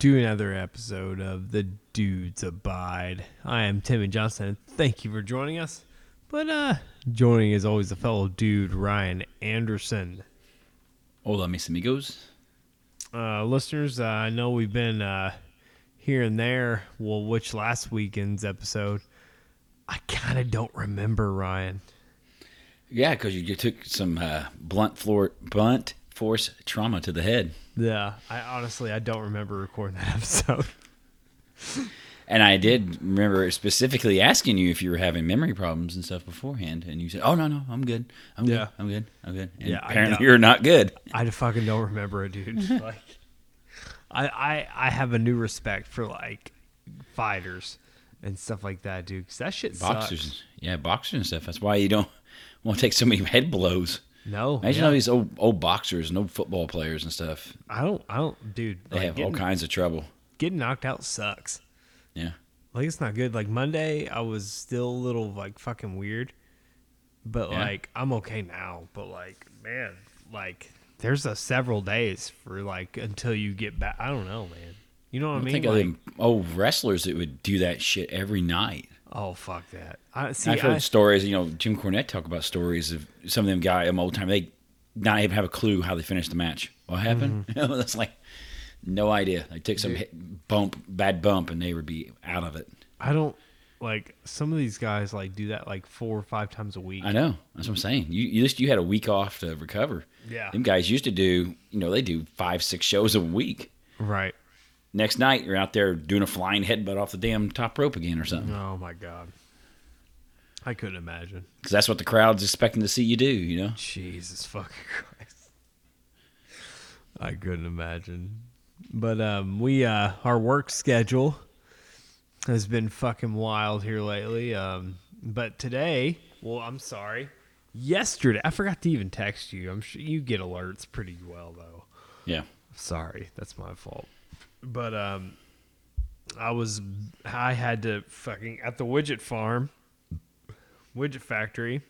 To another episode of the Dudes Abide. I am Timmy Johnson. and Thank you for joining us. But uh, joining is always the fellow dude, Ryan Anderson. Hola, mis amigos. Uh, listeners, uh, I know we've been uh, here and there. Well, which last weekend's episode, I kind of don't remember, Ryan. Yeah, because you, you took some uh, blunt floor, blunt force trauma to the head, Yeah, I honestly I don't remember recording that episode. and I did remember specifically asking you if you were having memory problems and stuff beforehand, and you said, "Oh no, no, I'm good. I'm Yeah. good. I'm good. I'm good." And Yeah, apparently you're not good. I fucking don't remember it, dude. like, I, I I have a new respect for like fighters and stuff like that, dude. 'cause that shit Boxers, sucks. yeah, boxers and stuff. That's why you don't want to take so many head blows. No, Imagine yeah. all these old old boxers and old football players and stuff. I don't, I don't, dude. They like, have all kinds of trouble. getting knocked out sucks. Yeah. Like it's not good. Like Monday, I was still a little like fucking weird, but Yeah. like I'm okay now. But like, man, like there's a several days for like until you get back. I don't know, man. You know what I, I mean? think of Like, them old wrestlers that would do that shit every night. Oh fuck that. I see. I've heard I, stories. You know, Jim Cornette talk about stories of some of them guy them old time. They not even have a clue how they finished the match. What happened? Mm-hmm. That's like no idea. They took some hit, bump, bad bump, and they would be out of it. I don't like some of these guys like do that like four or five times a week. I know. That's what I'm saying. You you just you had a week off to recover. Yeah. Them guys used to do. You know, they do five six shows a week. Right. Next night, you're out there doing a flying headbutt off the damn top rope again or something. Oh my god. I couldn't imagine. Because that's what the crowd's expecting to see you do. You know. Jesus fucking Christ. I couldn't imagine. But um we uh our work schedule has been fucking wild here lately. Um but today, well, I'm sorry. Yesterday, I forgot to even text you. I'm sure you get alerts pretty well though. Yeah. Sorry, that's my fault. But um I was I had to fucking at the widget farm, widget factory.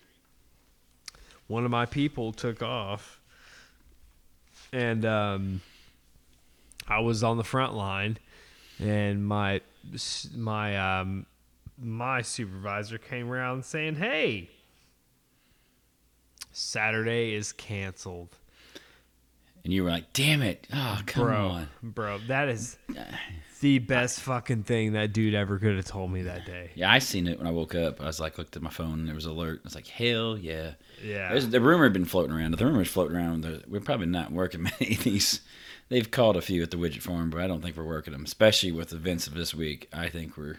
One of my people took off and um I was on the front line and my my um my supervisor came around saying, "Hey, Saturday is canceled." And you were like, "Damn it! Oh, come bro, on." bro, that is the best fucking thing that dude ever could have told me that day. Yeah, I seen it when I woke up. I was like, looked at my phone, and there was an alert. I was like, hell yeah. Yeah, There's, the rumor had been floating around. The rumor was floating around. We're probably not working many of these. They've called a few at the widget farm, but I don't think we're working them. Especially with events of this week, I think we're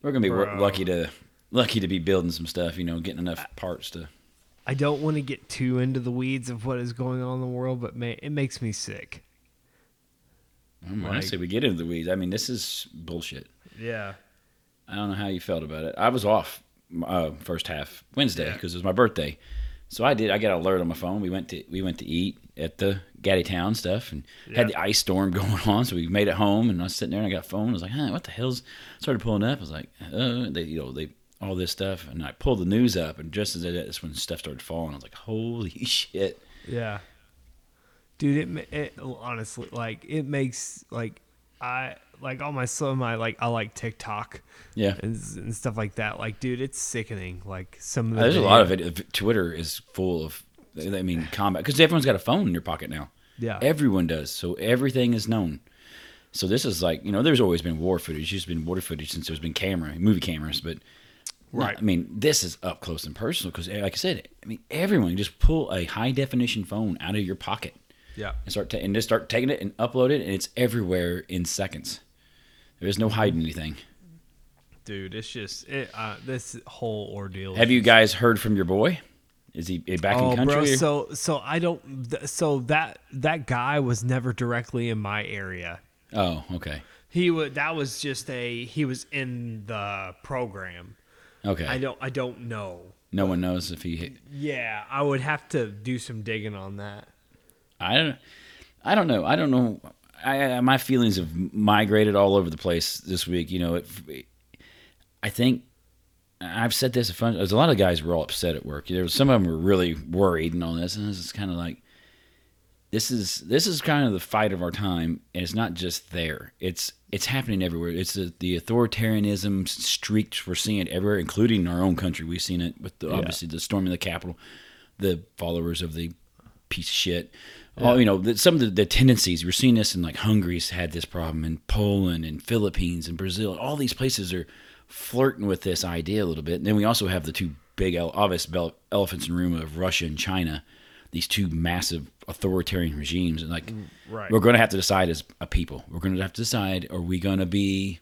we're gonna be Bro. lucky to lucky to be building some stuff. You know, getting enough parts to. I don't want to get too into the weeds of what is going on in the world, but man, it makes me sick. Like- say we get into the weeds, I mean this is bullshit. Yeah, I don't know how you felt about it. I was off uh, first half Wednesday Yeah. because it was my birthday, so I did. I got an alert on my phone. We went to we went to eat at the Gatti Town stuff and had the ice storm going on. So we made it home, and I was sitting there and I got a phone. I was like, huh, what the hell's? Started pulling up. I was like, uh, they you know they all this stuff, and I pulled the news up, and just as I did, that's when stuff started falling. I was like, holy shit. yeah, dude. It, it honestly like it makes like I like all my some of my like I like TikTok Yeah. and, and stuff like that. Like, dude, it's sickening. Like some of the There's a lot of it. Twitter is full of, I mean, combat because everyone's got a phone in your pocket now. Yeah, Everyone does. So everything is known. So this is like, you know, there's always been war footage. There's been war footage since there's been camera, movie cameras, but not- Right. I mean, this is up close and personal because, like I said, I mean, everyone just pull a high definition phone out of your pocket yeah. and start ta- and just start taking it and upload it, and it's everywhere in seconds. There is no hiding anything. dude it's just it uh this whole ordeal Have you guys heard from your boy? Is he back oh in country? bro so so i don't th- so that that guy was never directly in my area oh, okay, he would that was just a he was in the program okay. i don't i don't know no one knows if he yeah i would have to do some digging on that I don't. I don't know. I don't know. I, I my feelings have migrated all over the place this week. You know, it, I think I've said this a fun. There's a lot of guys were all upset at work. There was some of them were really worried and all this, and it's kind of like this is this is kind of the fight of our time, and it's not just there. It's it's happening everywhere. It's the, the authoritarianism streaks we're seeing everywhere, including in our own country. We've seen it with the, Yeah. obviously the storming of the Capitol, the followers of the piece of shit. All you know, the, some of the, the tendencies we're seeing this in like Hungary's had this problem, and Poland, and Philippines, and Brazil. All these places are flirting with this idea a little bit. And then we also have the two big, obvious elephants in the room of Russia and China. These two massive authoritarian regimes, and like mm, right. we're going to have to decide as a people. We're going to have to decide: Are we going to be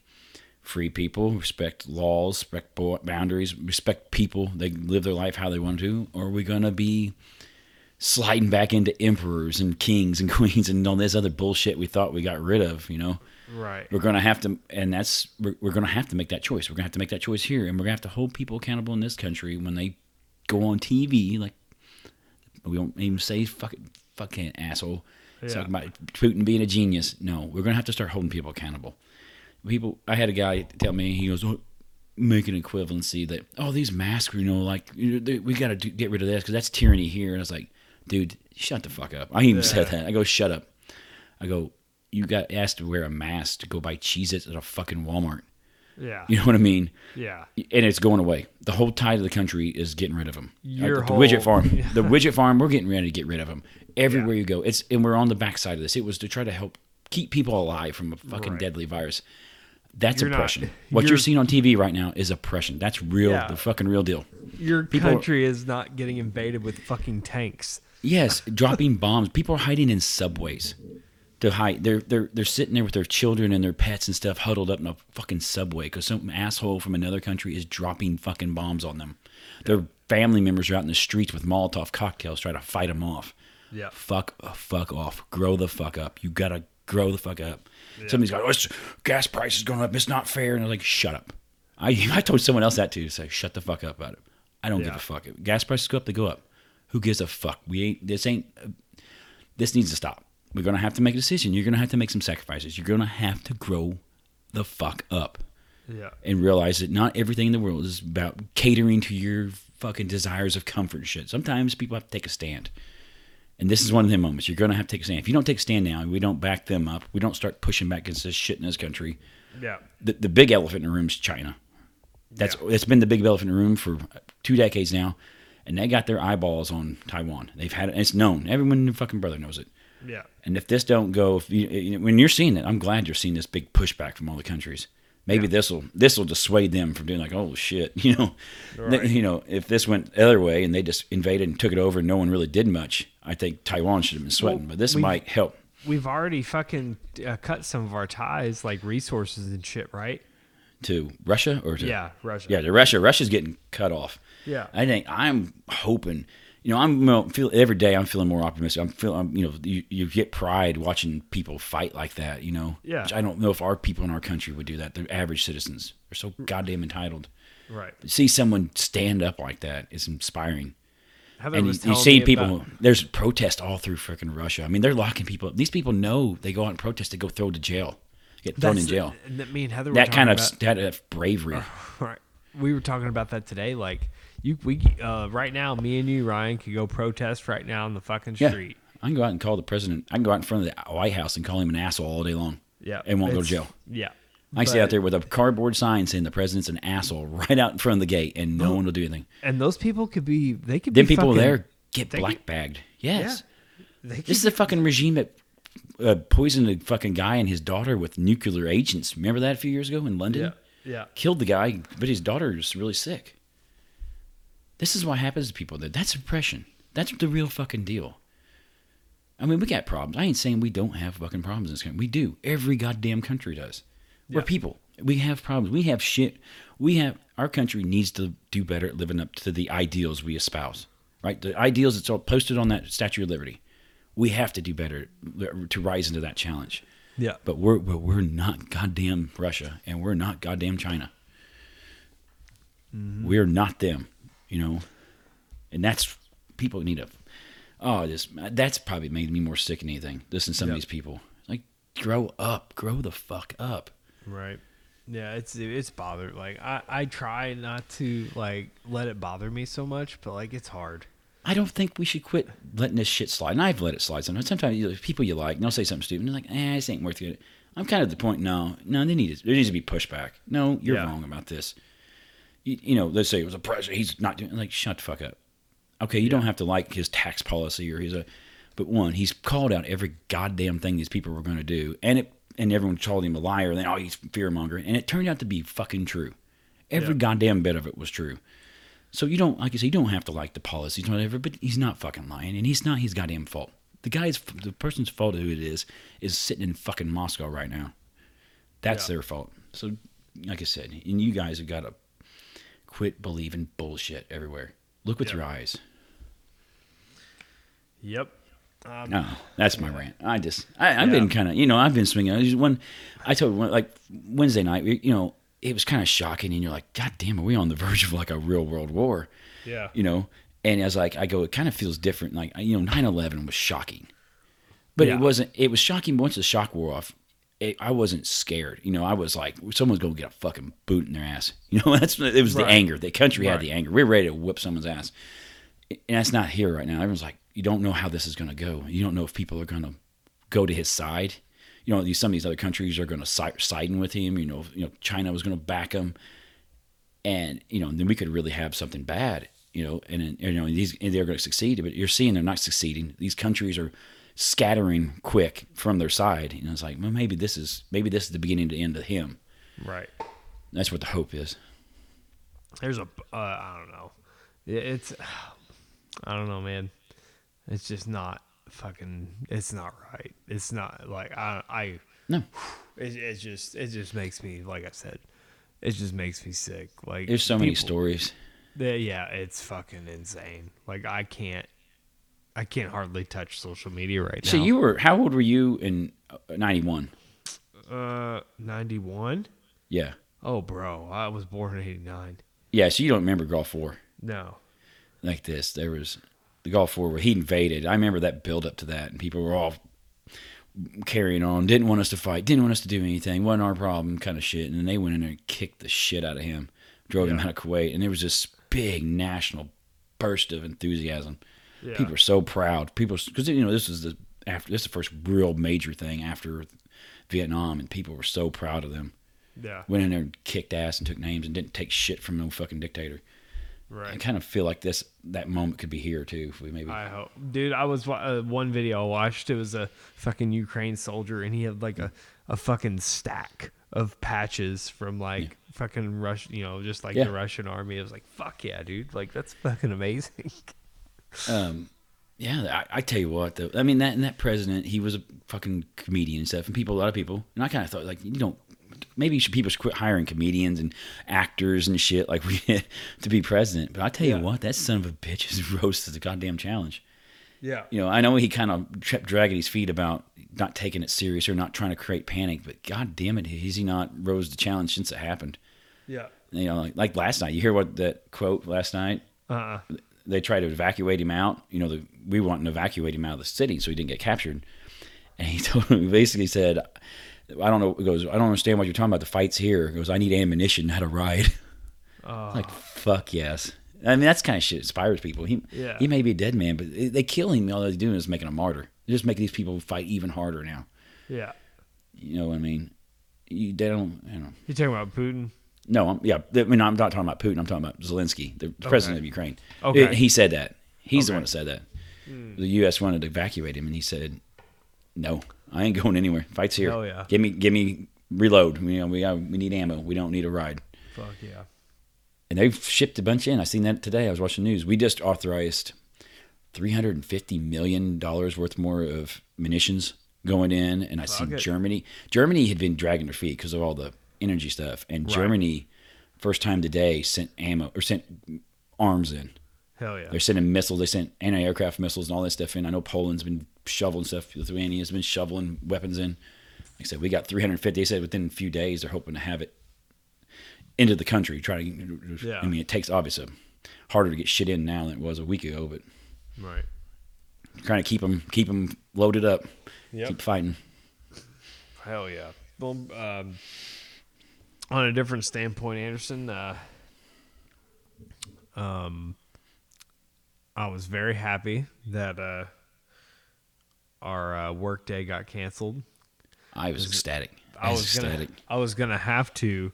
free people, respect laws, respect boundaries, respect people? They live their life how they want to, or are we going to be sliding back into emperors and kings and queens and all this other bullshit we thought we got rid of? You know, right. we're going to have to, and that's we're, we're going to have to make that choice. We're going to have to make that choice here, and we're going to have to hold people accountable in this country when they go on TV. Like we don't even say fucking fucking asshole. Yeah. Talking about Putin being a genius. No, we're to have to start holding people accountable. People, I had a guy tell me he goes. Oh, Make an equivalency that oh these masks you know like you know, they- we got to get rid of this because that's tyranny here and I was like dude shut the fuck up I even said that I go shut up I go you got asked to wear a mask to go buy Cheez-Its at a fucking Walmart Yeah. you know what I mean Yeah. and it's going away. The whole tide of the country is getting rid of them. Your the widget whole- farm, the widget farm, we're getting ready to get rid of them everywhere you go. It's and we're on the backside of this. It was to try to help keep people alive from a fucking Right. deadly virus. That's You're not- oppression. what you're, you're- seeing on TV right now is oppression. That's real, Yeah. the fucking real deal. Your People- country is not getting invaded with fucking tanks. Yes, dropping bombs. People are hiding in subways to hide. They're they're they're sitting there with their children and their pets and stuff, huddled up in a fucking subway because some asshole from another country is dropping fucking bombs on them. Their family members are out in the streets with Molotov cocktails trying to fight them off. Yeah. Fuck, uh, fuck off. Grow the fuck up. You gotta grow the fuck up. Somebody's going, oh, it's, gas prices going up. It's not fair. And I was like, shut up. I I told someone else that too. To say, shut the fuck up about it. I don't give a fuck. If gas prices go up, they go up. Who gives a fuck? We ain't. This ain't. this needs to stop. We're gonna have to make a decision. You're gonna have to make some sacrifices. You're gonna have to grow the fuck up Yeah. and realize that not everything in the world is about catering to your fucking desires of comfort and shit. Sometimes people have to take a stand. And this is one of them moments. You're going to have to take a stand. If you don't take a stand now, we don't back them up. We don't start pushing back against this shit in this country. Yeah. The, the big elephant in the room is China. That's Yeah. it's been the big elephant in the room for two decades now, and they got their eyeballs on Taiwan. They've had it. It's known. Everyone their fucking brother knows it. Yeah. And if this don't go, if you, when you're seeing it, I'm glad you're seeing this big pushback from all the countries. Maybe this will this will dissuade them from doing like, oh shit, you know, Right. you know, if this went the other way and they just invaded and took it over, and no one really did much. I think Taiwan should have been sweating, Well, but this might help. We've already fucking uh, cut some of our ties, like resources and shit, right? to Russia or to Yeah, Russia. yeah to Russia. Russia's getting cut off. Yeah. I think I'm hoping. You know, I'm well, feel every day. I'm feeling more optimistic. I'm feeling. You know, you, you get pride watching people fight like that. You know, Yeah. Which I don't know if our people in our country would do that. The average citizens are so goddamn entitled. Right. To see someone stand up like that is inspiring. Heather And you, you see people. about- There's protest all through freaking Russia. I mean, they're locking people up. These people know they go out and protest to go throw to jail, get thrown in That's- jail. That me and Heather were That kind of talking that of bravery. about- right. We were talking about that today. Like you, we uh, right now, me and you, Ryan, could go protest right now in the fucking Yeah. street. I can go out and call the president. I can go out in front of the White House and call him an asshole all day long. Yeah, And won't go to jail. Yeah, I can stay out there with a cardboard sign saying the president's an asshole right out in front of the gate and no one will do anything. and those people could be. They could Then be people fucking, there get black bagged. Yes. Could This is the fucking regime that uh, poisoned a fucking guy and his daughter with nuclear agents. Remember that a few years ago in London? Yeah, yeah. Killed the guy, but his daughter is really sick. This is what happens to people. That That's oppression. That's the real fucking deal. I mean, we got problems. I ain't saying we don't have fucking problems in this country. We do. Every goddamn country does. We're people. We have problems. We have shit. We have our country needs to do better at living up to the ideals we espouse. Right? The ideals that's all posted on that Statue of Liberty. We have to do better to rise into that challenge. Yeah. But we're but we're not goddamn Russia and we're not goddamn China. Mm-hmm. We're not them, you know. And that's people need to oh this that's probably made me more sick than anything. Listen to some Yeah. of these people. Like grow up, grow the fuck up. Right. Yeah, it's it's bothered. Like I I try not to like let it bother me so much, but like it's hard. I don't think we should quit letting this shit slide. And I've let it slide sometimes. Sometimes you, people you like, and they'll say something stupid, and they're like, eh, this ain't worth it. I'm kind of at the point, no, no, they need to, there needs to be pushback. No, you're Yeah. wrong about this. You, you know, let's say it was a president, he's not doing, like, shut the fuck up. Okay, you don't have to like his tax policy or his, a, but one, he's called out every goddamn thing these people were going to do, and it, and everyone called him a liar, and then, oh, he's fear mongering, and it turned out to be fucking true. Every Yeah. goddamn bit of it was true. So you don't, like I said, you don't have to like the policies, or whatever. But he's not fucking lying, and he's not his goddamn fault. The guy's, the person's fault, who it is, is sitting in fucking Moscow right now. That's Yeah. their fault. So, like I said, and you guys have got to quit believing bullshit everywhere. Look with Yeah. your eyes. Yep. Um, No, that's my rant. I just, I, I've been kind of, you know, I've been swinging. I just- One, I told one, like Wednesday night, we- you know, it was kind of shocking, and you're like, God damn, are we on the verge of like a real world war? Yeah. you know and as like i go it kind of feels different like you know 9-11 was shocking but Yeah. it wasn't it was shocking once the shock wore off it, i wasn't scared. You know i was like someone's gonna get a fucking boot in their ass. You know that's it was the anger. The country had the anger. We were ready to whip someone's ass. And that's not here right now. Everyone's like you don't know how this is gonna go. You don't know if people are gonna go to his side. You know these some of these other countries are gonna side siding with him. You know you know china was gonna back him. And you know then we could really have something bad you know and, and you know these and they're going to succeed. But you're seeing they're not succeeding. These countries are scattering quick from their side And it's like well maybe this is maybe this is the beginning to end of him Right. that's what the hope is There's a. Uh, I don't know. It's. I don't know, man. It's just not fucking. It's not right. It's not like I. I. no It, it just. It just makes me. Like I said. It just makes me sick. Like there's so many stories yeah, it's fucking insane. Like I can't. I can't hardly touch social media right now. so you were how old were you in uh, 91 Uh, ninety one. yeah Oh, bro, I was born in eighty nine. yeah so you don't remember gulf war No. like this. There was the Gulf War where he invaded. I remember that build up to that, and people were all carrying on, didn't want us to fight, didn't want us to do anything, wasn't our problem, kind of shit. And then they went in there and kicked the shit out of him, drove him out of Kuwait, and there was this big national burst of enthusiasm. Yeah. People are so proud. People, because you know this was the after this is the first real major thing after Vietnam, and people were so proud of them. Yeah. Went in there and kicked ass and took names and didn't take shit from no fucking dictator. Right. I kind of feel like this that moment could be here too. If we maybe I hope, dude. I was uh, one video I watched. It was a fucking Ukraine soldier, and he had like a, a fucking stack of patches from like fucking Rush. You know, just like Yeah. the Russian army. I was like, fuck yeah, dude. Like that's fucking amazing. um, yeah, I, I tell you what, though, I mean that and that president, he was a fucking comedian and stuff, and people, a lot of people, and I kind of thought like you don't. Maybe you should, people should quit hiring comedians and actors and shit like we to be president. But I tell you what, that son of a bitch is rose to the goddamn challenge. yeah. You know, I know he kind of kept dragging his feet about not taking it serious or not trying to create panic, but god damn it, has he not rose the challenge since it happened? Yeah. You know, like, like last night, you hear what that quote last night? Uh. They tried to evacuate him out. You know, the, we wanted to evacuate him out of the city so he didn't get captured. And he told he basically said, I don't know. He goes, I don't understand what you're talking about. The fight's here. He goes, I need ammunition, not a ride. Oh. like, ah. fuck yes. I mean, that's kind of shit inspires people. He, Yeah. he may be a dead man, but they they kill him. All they're doing is making a martyr. They're just making these people fight even harder now. yeah. You know what I mean? You, they don't, you know. You talking about Putin? No, I'm, yeah. I mean, I'm not talking about Putin. I'm talking about Zelensky, the president of Ukraine. Okay. He said that. He's the one that said that. Hmm. The U.S. wanted to evacuate him, and he said, "No, I ain't going anywhere. Fight's here. Hell yeah. Give me, give me reload. We, you know, we, we need ammo. We don't need a ride." Fuck yeah. And they've shipped a bunch in. I seen that today. I was watching the news. We just authorized three hundred and fifty million dollars worth more of munitions going in, and I seen it. Germany. Germany had been dragging their feet because of all the energy stuff, and Right. Germany, first time today, sent ammo or sent arms in. Hell yeah. They're sending missiles. They sent anti-aircraft missiles and all that stuff in. I know Poland's been shoveling stuff. Lithuania's been shoveling weapons in. Like I said, we got 350. They said within a few days they're hoping to have it into the country. Trying to, Yeah. I mean, it takes obviously harder to get shit in now than it was a week ago, but Right. trying to keep them keep them loaded up, Yep. keep fighting. Hell yeah. Well, um, on a different standpoint, Anderson, uh, um, I was very happy that uh, our uh, work day got canceled. I was ecstatic. I, I was, was gonna, ecstatic. I was gonna have to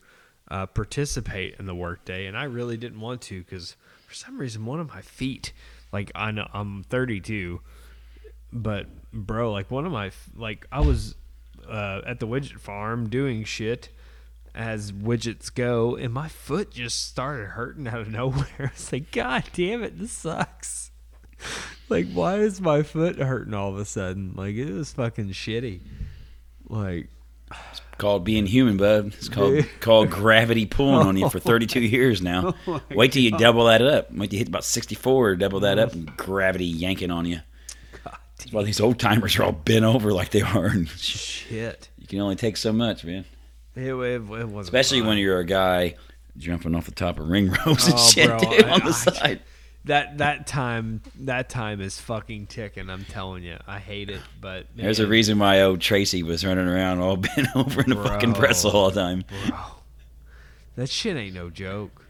uh, participate in the workday, and I really didn't want to because for some reason one of my feet, like I know I'm 32, but bro, like one of my like I was uh, at the widget farm doing shit as widgets go, and my foot just started hurting out of nowhere. It's like, God damn it, this sucks. like, why is my foot hurting all of a sudden? Like, it was fucking shitty. Like, it's called being human, bud. It's called called gravity pulling on you for 32 years now. Oh Wait till you double that up. Wait till you hit about 64, double that up, and gravity yanking on you. God That's why these old timers are all bent over like they are. And shit. you can only take so much, man. It, it, it wasn't Especially fun. when you're a guy jumping off the top of ring ropes and Oh, shit bro, dude, I- on the I- side. that that time that time is fucking ticking. I'm telling you, I hate it. But There's a reason why old Tracy was running around all bent over in the fucking Bro. pretzel all the time. bro. That shit ain't no joke.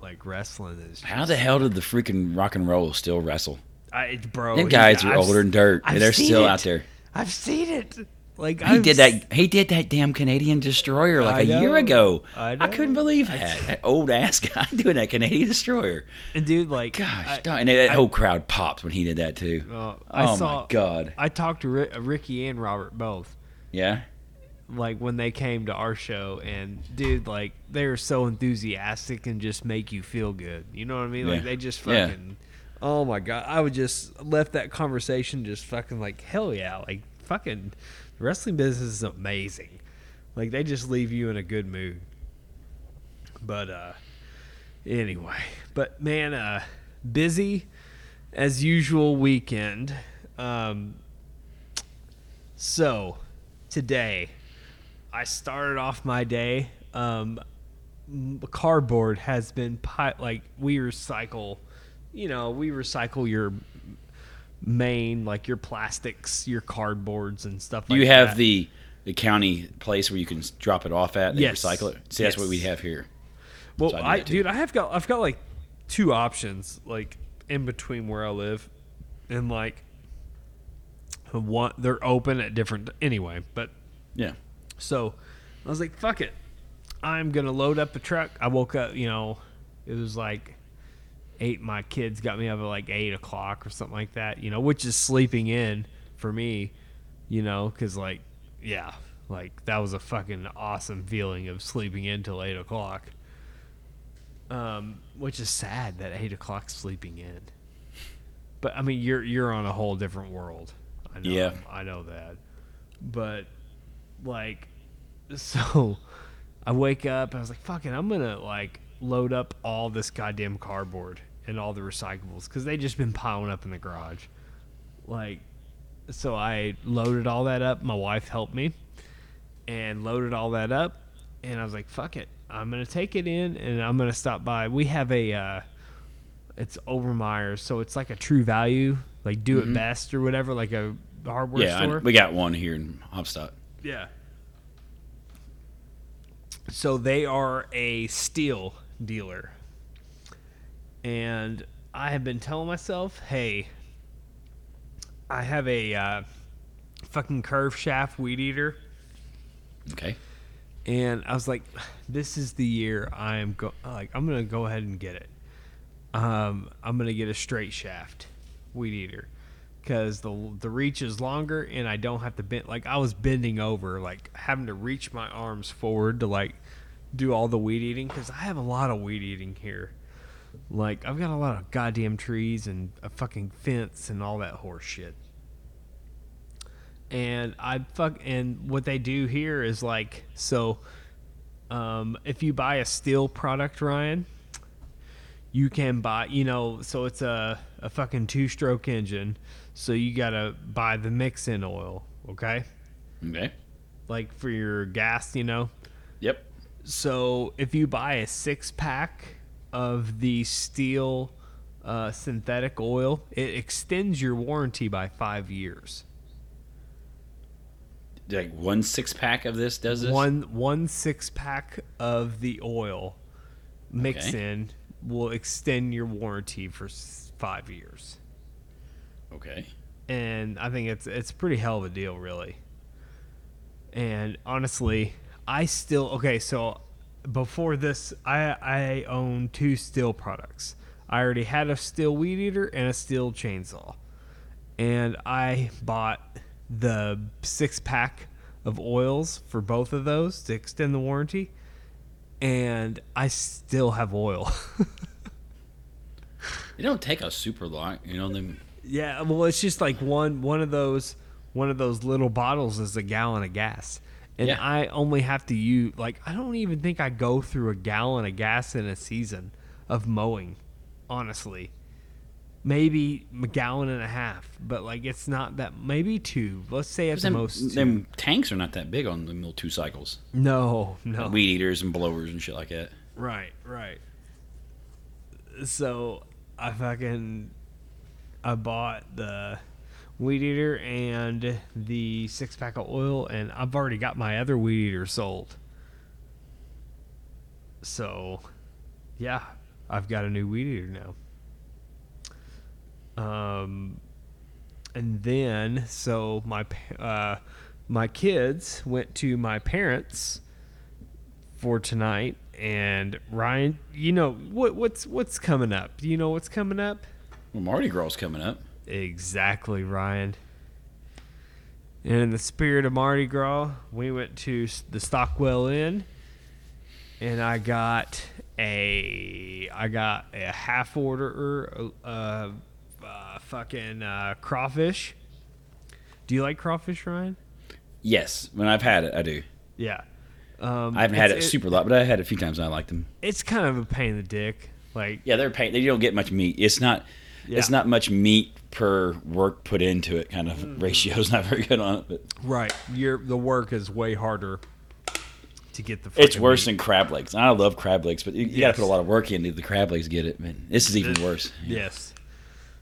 Like wrestling is. How the hell did the freaking rock and roll still wrestle? I, bro, Them he- guys are I've older than dirt. I've They're still it. out there. I've seen it. Like He I've did that. He did that damn Canadian destroyer like I a year ago. I I, couldn't believe that. That old ass guy doing that Canadian destroyer. And dude, like, Gosh, I, and that whole crowd popped when he did that too. uh, I oh saw. my god! I talked to Ri- Ricky and Robert both. Yeah, like when they came to our show and dude like they were so enthusiastic and just make you feel good you know what i mean like Yeah. they just Yeah. fucking oh my god i would just left that conversation just fucking like hell yeah like fucking the wrestling business is amazing. Like they just leave you in a good mood. But uh anyway. But man uh busy as usual weekend. Um so today I started off my day. Um, cardboard has been pi- like we recycle, you know, we recycle your main like your plastics, your cardboards and stuff. Do like you have that. the the county place where you can drop it off at and Yes. recycle it? See, that's what we have here. Well, So I I, dude, I have got I've got like two options like in between where I live, and like one they're open at different anyway, but Yeah, So I was like, fuck it. I'm going to load up a truck. I woke up, you know, it was like eight. My kids got me up at like eight o'clock or something like that, you know, which is sleeping in for me, you know, because like, yeah, like that was a fucking awesome feeling of sleeping in till eight o'clock. Um, which is sad that eight o'clock sleeping in. But I mean, you're you're on a whole different world. I know, Yeah. I know that. But like so I wake up and I was like, fuck it, I'm gonna like load up all this goddamn cardboard and all the recyclables because they just been piling up in the garage. Like so I loaded all that up. My wife helped me and loaded all that up and I was like, fuck it. I'm gonna take it in and I'm gonna stop by. We have a uh it's Overmeyer's, so it's like a true value, like do it best or whatever, like a hardware yeah. I- store. we got one here in Haubstadt. Yeah. So they are a Stihl dealer. And I have been telling myself, hey, I have a uh, fucking curve shaft weed eater. Okay. And I was like, this is the year I am go like I'm gonna go ahead and get it. Um, I'm gonna get a straight shaft weed eater because the the reach is longer and I don't have to bend like I was bending over like having to reach my arms forward to like do all the weed eating because I have a lot of weed eating here. Like I've got a lot of goddamn trees and a fucking fence and all that horse shit and I fuck and what they do here is like so um, if you buy a Stihl product Ryan you can buy you know so it's a, a fucking two stroke engine so you gotta buy the mix in oil okay Okay. like for your gas you know Yep. so if you buy a six pack of the Stihl uh, synthetic oil it extends your warranty by five years Like one six pack of this does this. One one six pack of the oil mix Okay. in will extend your warranty for five years, Okay. and I think it's it's pretty hell of a deal, really. And honestly, I still okay. So before this, I I own two Stihl products. I already had a Stihl weed eater and a Stihl chainsaw, and I bought the six pack of oils for both of those to extend the warranty, and I still have oil. They don't take a super long, you know. Them. Yeah, well, it's just like one one of those one of those little bottles is a gallon of gas, and Yeah. I only have to use like I don't even think I go through a gallon of gas in a season of mowing, honestly. Maybe a gallon and a half, but like it's not that. Maybe two. Let's say at the Them, most. Two. them tanks are not that big on the little two cycles. no, no. Weed eaters and blowers and shit like that. Right, right. So I fucking I bought the weed eater and the six pack of oil, and I've already got my other weed eater sold. So, yeah, I've got a new weed eater now. Um, and then so my uh, my kids went to my parents for tonight. And Ryan, you know what what's what's coming up? Do you know what's coming up? Well, Mardi Gras coming up. Exactly, Ryan. And in the spirit of Mardi Gras, we went to the Stockwell Inn, and I got a I got a half order uh, uh fucking uh, crawfish. Do you like crawfish, Ryan? Yes, when I've had it, I do. Yeah. Um, I haven't had it it's- super lot, but I had it a few times and I liked them. It's kind of a pain in the dick. Like Yeah, they're pain. they don't get much meat. It's not it's not much meat per work put into it. Kind of Mm-hmm. ratio's not very good on it, but Right. Your the work is way harder to get the. it's worse meat. than crab legs. I love crab legs, but you, you got to put a lot of work into the crab legs get it. Man, this is even worse. Yes.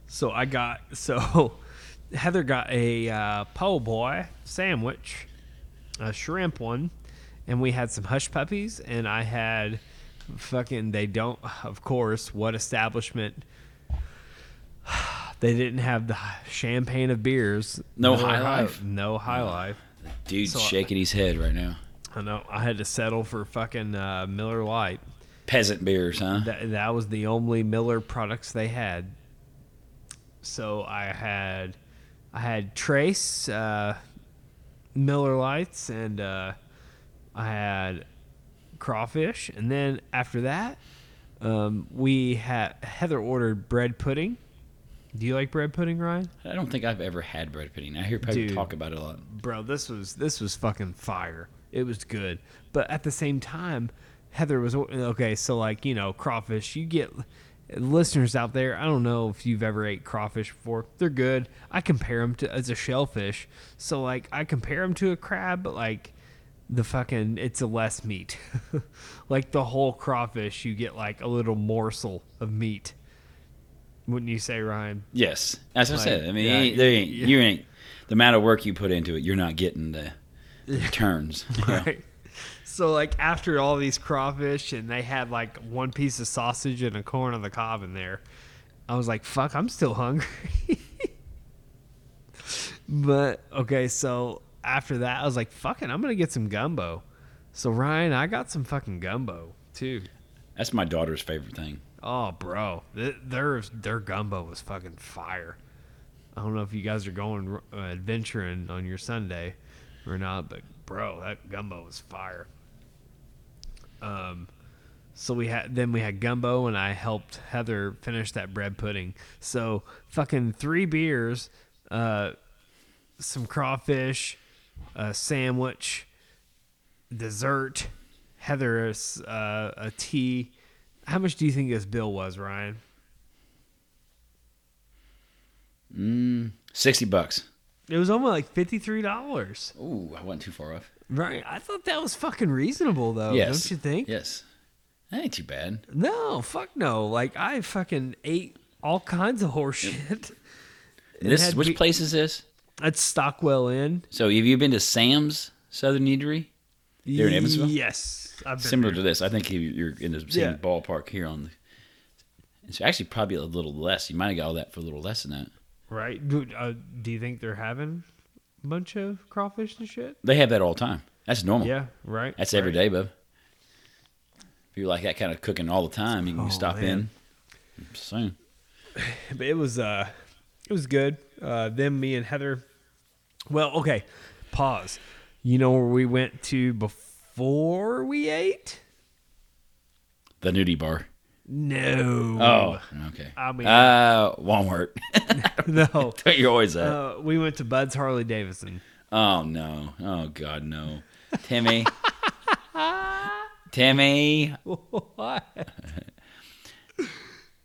So I got so Heather got a uh, po' boy sandwich, a shrimp one, and we had some hush puppies, and I had fucking. They don't, of course, what establishment. They didn't have the champagne of beers. No Miller High High- Life? No high life. Dude's So- shaking his head right now. I know. I had to settle for fucking uh, Miller Lite. Peasant beers, huh? That that was the only Miller products they had. So I had I had Trace uh, Miller Lites and uh, I had crawfish, and then after that, um, we had Heather ordered bread pudding. Do you like bread pudding, Ryan? I don't think I've ever had bread pudding. I hear people Dude. talk about it a lot. bro this was this was fucking fire it was good but at the same time heather was okay so like you know crawfish you get listeners out there i don't know if you've ever ate crawfish before they're good i compare them to as a shellfish so like i compare them to a crab but like the fucking it's a less meat like the whole crawfish you get like a little morsel of meat wouldn't you say ryan Yes, that's what Like, I said. I mean, yeah, you ain't, there ain't, yeah. you ain't the amount of work you put into it. You're not getting the returns. know? Right. So like after all these crawfish and they had like one piece of sausage and a corn on the cob in there, I was like, "Fuck, I'm still hungry." but okay, so after that, I was like, "Fucking, I'm gonna get some gumbo." So Ryan, I got some fucking gumbo too. That's my daughter's favorite thing. Oh, bro, Th- their their gumbo was fucking fire. I don't know if you guys are going uh, adventuring on your Sunday or not, but bro, that gumbo was fire. Um, so we had then we had gumbo, and I helped Heather finish that bread pudding. So fucking three beers, uh, some crawfish, a sandwich, dessert, Heather a s- uh, a tea. How much do you think this bill was, Ryan? Mm, Sixty bucks. It was almost like fifty three dollars. Ooh, I wasn't too far off. Right? I thought that was fucking reasonable, though. yes, Don't you think? Yes, that ain't too bad. No, fuck no. Like I fucking ate all kinds of horseshit. This which place is this? That's Stockwell Inn. So have you been to Sam's Southern Eatery? Here in Evansville? Yes, Similar there. to this, I think you- you're in the same Yeah. ballpark here on the It's actually probably a little less. You might have got all that for a little less than that. Right? Do, uh, do you think they're having a bunch of crawfish and shit? They have that all the time. That's normal. Yeah, right. That's every right. day, bub. If you like that kind of cooking all the time, you can Oh, stop man. in. Soon. But it was uh it was good. Uh them, me and Heather. Well, okay. Pause. You know where we went to before we ate? The nudie bar. No. Oh, okay. I mean- uh, Walmart. no. You're always at. Uh, we went to Bud's Harley Davidson. oh no. Oh God, no. Timmy. Timmy. what?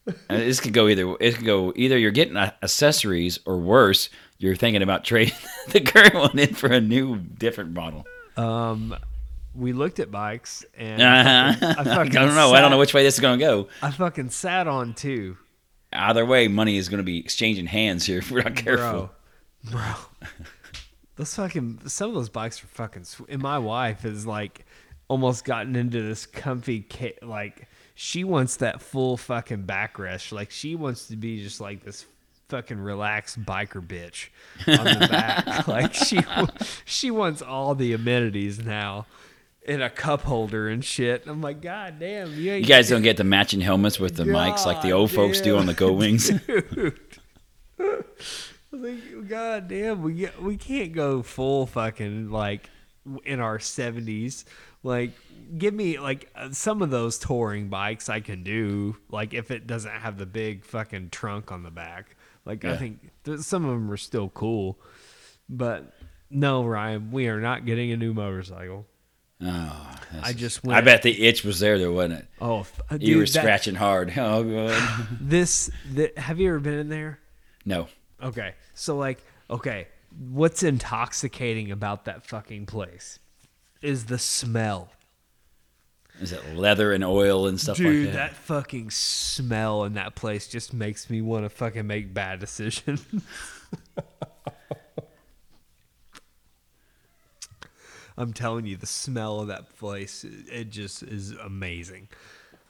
Uh, This could go either. It could go either. You're getting accessories, or worse, you're thinking about trading the current one in for a new, different model. Um, we looked at bikes and Uh-huh. I I, fucking don't know. I don't know which way this is going to go. I fucking sat on two, Either way, money is going to be exchanging hands here if we're not careful. bro. Bro, those fucking some of those bikes are fucking. Sw- and my wife has like almost gotten into this comfy ca- like she wants that full fucking backrest. Like she wants to be just like this fucking relaxed biker bitch on the back. like she she wants all the amenities now. In a cup holder and shit. And I'm like, God damn, you ain't You guys don't get the matching helmets with the mics like the old folks do on the Go Wings. I was like, God damn, we get, we can't go full fucking like in our seventies. Like, give me like uh, some of those touring bikes I can do. Like, if it doesn't have the big fucking trunk on the back. Like, I think th- some of them are still cool, but no, Ryan, we are not getting a new motorcycle. Oh, I just went. I bet the itch was there, though, wasn't it? Oh, f- You dude, were that- scratching hard. Oh, God. This, the, have you ever been in there? no. Okay. So like, okay, what's intoxicating about that fucking place is the smell. Is it leather and oil and stuff Dude, like that. that? fucking smell in that place just makes me want to fucking make bad decisions. I'm telling you, the smell of that place, it just is amazing.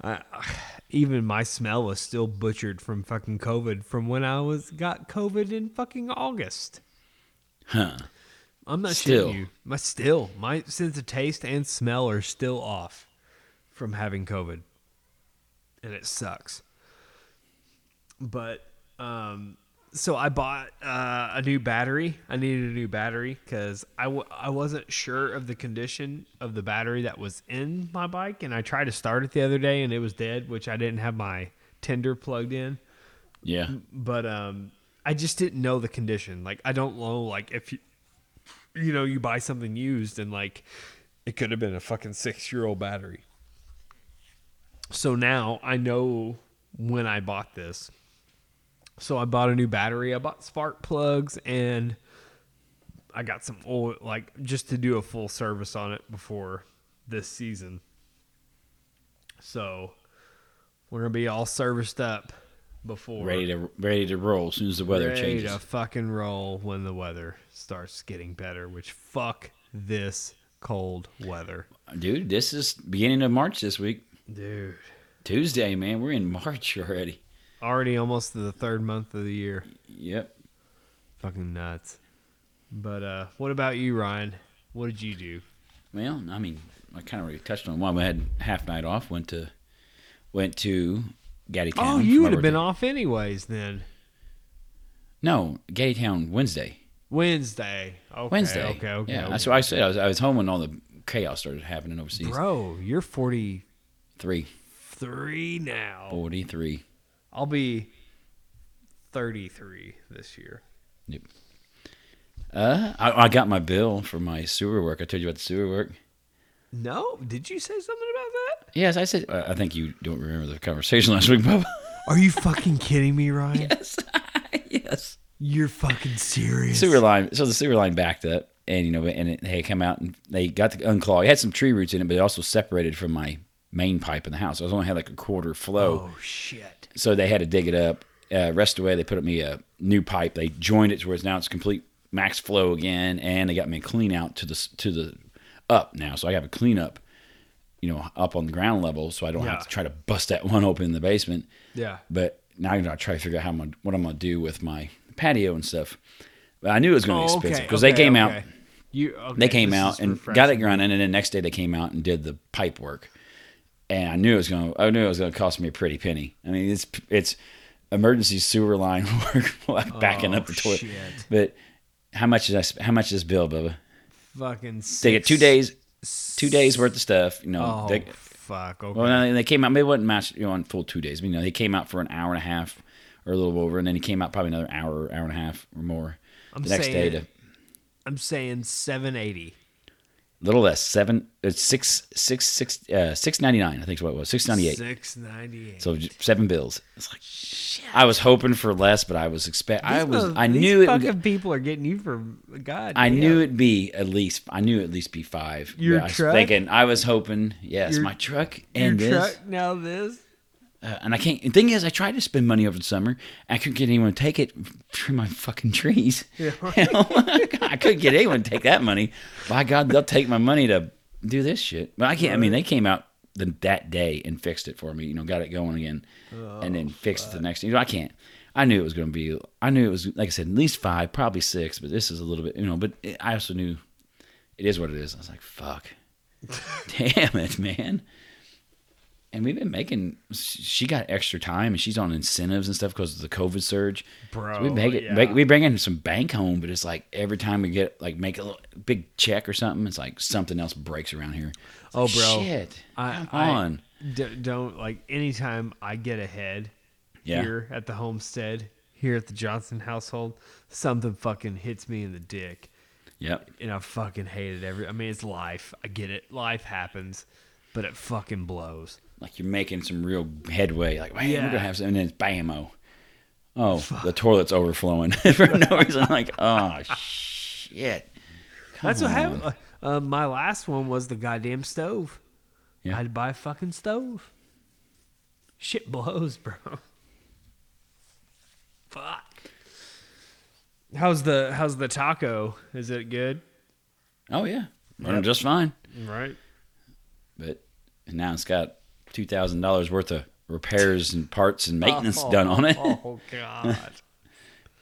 I, even my smell was still butchered from fucking COVID from when I was got COVID in fucking August. Huh. I'm not Still. you. My still, my sense of taste and smell are still off from having COVID, and it sucks. But um, so I bought uh, a new battery. I needed a new battery because I w- I wasn't sure of the condition of the battery that was in my bike, and I tried to start it the other day and it was dead, which I didn't have my tender plugged in Yeah. but um I just didn't know the condition. Like I don't know like if you you know you buy something used and like it could have been a fucking 6-year-old battery. So now I know when I bought this. So I bought a new battery. I bought spark plugs and I got some oil like just to do a full service on it before this season. So we're going to be all serviced up before Ready to ready to roll as soon as the weather ready changes. Ready to fucking roll when the weather starts getting better. Which fuck this cold weather, Dude, this is beginning of March this week. dude. Tuesday, man. We're in March already. Already almost to the third month of the year. Yep. Fucking nuts. But uh, what about you, Ryan? What did you do? Well, I mean, I kind of already touched on one. We had half night off. Went to went to Gatti Town. Oh, you would have been off anyways then. No, Gatti Town Wednesday. Wednesday. Okay, Wednesday. Okay. Okay. Yeah, okay. that's what I said. I was, I was home when all the chaos started happening overseas. Bro, you're 43 Three, now. 43. I'll be 33 this year. Yep. Uh, I, I got my bill for my sewer work. I told you about the sewer work. No, did you say something about that? Yes, I said. I I think you don't remember the conversation last week, Bob. Are you fucking kidding me, Ryan? yes, yes. You're fucking serious. Sewer line. So the sewer line backed up, and you know, and it, they come out and they got the unclog. It had some tree roots in it, but it also separated from my main pipe in the house. I was only had like a quarter flow. Oh shit. so they had to dig it up, uh, rest away. They put me a new pipe. They joined it to where it's now it's complete max flow again, and they got me a clean out to the to the up now. So I have a cleanup, you know, up on the ground level, so I don't Yeah. have to try to bust that one open in the basement. Yeah. But now I gotta try to figure out how I'm gonna, what I'm gonna do with my patio and stuff. But I knew it was gonna be Oh, expensive because okay, they came okay. out. You okay, They came out and got it refreshing. running, and then next day they came out and did the pipe work. And I knew it was gonna. I knew it was gonna cost me a pretty penny. I mean, it's it's emergency sewer line work, like backing Oh, up the oh, toilet. shit. But how much is that? How much is this bill, Bubba? Fucking sick. They get two days, two days worth of stuff. You know, Oh they, fuck. Okay. well, no, they came out. They wasn't match you know on full two days. But, you know, they came out for an hour and a half or a little over, and then he came out probably another hour, hour and a half or more. I'm the next day to I'm saying 780. Little less seven. It's six six six uh, six ninety nine. I think is what it was. Six ninety eight. 698. So seven bills. It's like Shit. I was hoping for less, but I was expect. I was. mother- I these knew it. fucking people are getting you for God. I damn. knew it'd be at least. I knew at least be five. Your But I was truck? thinking. I was hoping. Yes, Your- my truck Your and this. truck now this. Uh, and I can't. The thing is, I tried to spend money over the summer. I couldn't get anyone to take it for my fucking trees. Yeah, I couldn't get anyone to take that money. By God, they'll take my money to do this shit. But I can't. I mean, they came out the, that day and fixed it for me. You know, got it going again, and then fixed it the next. You know, I can't. I knew it was going to be. I knew it was like I said, at least five, probably six. But this is a little bit. You know, but it, I also knew it is what it is. I was like, fuck, damn it, man. And we've been making. She got extra time, and she's on incentives and stuff because of the COVID surge. Bro, So we make it. yeah. make- we bring in some bank home, but it's like every time we get like make a little, big check or something, it's like something else breaks around here. It's Oh, like, bro. shit! I, Come I on. d- don't like anytime I get ahead Yeah. here at the homestead, here at the Johnson household, something fucking hits me in the dick. Yep. And I fucking hate it every I mean it's life. I get it. Life happens, but it fucking blows. Like you're making some real headway. Like, man, we're gonna have some, and then it's bam-o. Oh, the toilet's overflowing for no reason. Like, oh shit. That's what happened. Uh, uh, my last one was the goddamn stove. Yeah. I had to buy a fucking stove. Shit blows, bro. Fuck. How's the how's the taco? Is it good? Oh yeah, running Yep. just fine. Right. But now it's got two thousand dollars worth of repairs and parts and maintenance Oh, done on it. Oh god.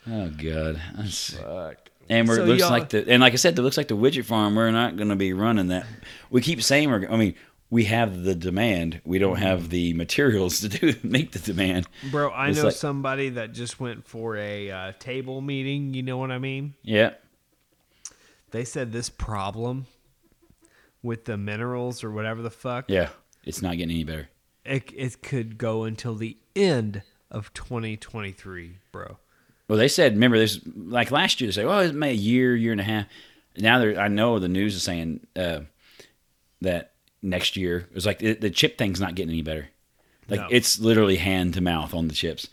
Oh god. That's- Fuck. And we're, So looks like the and like I said, it looks like the widget farm. We're not going to be running that. We keep saying we're. I mean, we have the demand. We don't Mm-hmm. have the materials to do meet the demand. Bro, I It's know like- somebody that just went for a uh, table meeting. You know what I mean? Yeah. They said this problem with the minerals or whatever the fuck, Yeah. It's not getting any better. it, it could go until the end of 2023, bro. Well, they said. Remember, this like last year. They say, "Oh, it's been a year, year and a half." Now, I know the news is saying uh, that next year it was like the, the chip thing's not getting any better. Like No. it's literally hand to mouth on the chips.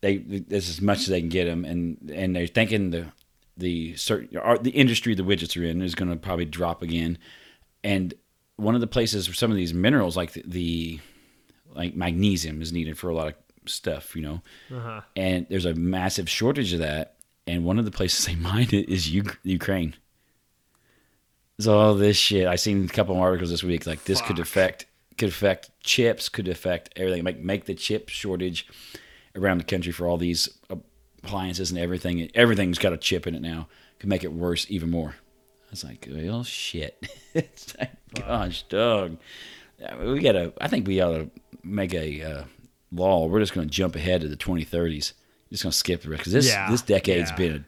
They that's as much as they can get them, and and they're thinking the the certain the industry the widgets are in is going to probably drop again. And one of the places where some of these minerals, like the, the like magnesium, is needed for a lot of stuff, you know Uh-huh. and there's a massive shortage of that. And one of the places they mine it is U- Ukraine. So all this shit, I seen a couple of articles this week. Like this could affect could affect chips, could affect everything. Make make the chip shortage around the country for all these appliances and everything. Everything's got a chip in it now. Could make it worse even more. I was like, well, shit. it's like, gosh, Doug, We gotta. I think we ought to make a uh, law. We're just gonna jump ahead to the 2030s. Just gonna skip the rest because this Yeah, this decade's yeah. been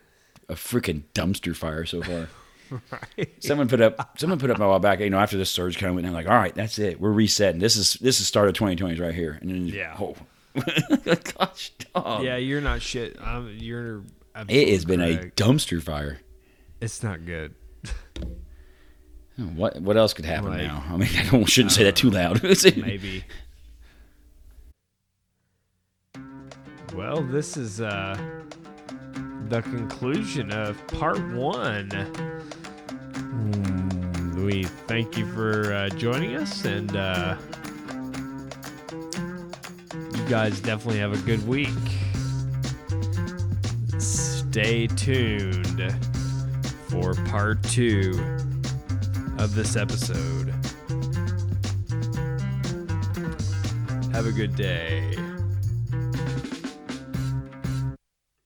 a, a freaking dumpster fire so far. Right. Someone put up someone put up a while back. You know, after this surge kind of went, down, like, all right, that's it. We're resetting. This is this is start of 2020s right here. And then Yeah. oh, gosh, dog. Yeah, you're not shit. I'm, you're. It has been a dumpster fire. It's not good. What what else could happen Like- now? I mean, I don't shouldn't say that too loud. Maybe. Well, this is uh, the conclusion of part one. Mm, We thank you for uh, joining us, and uh, you guys definitely have a good week. Stay tuned for part two of this episode. Have a good day.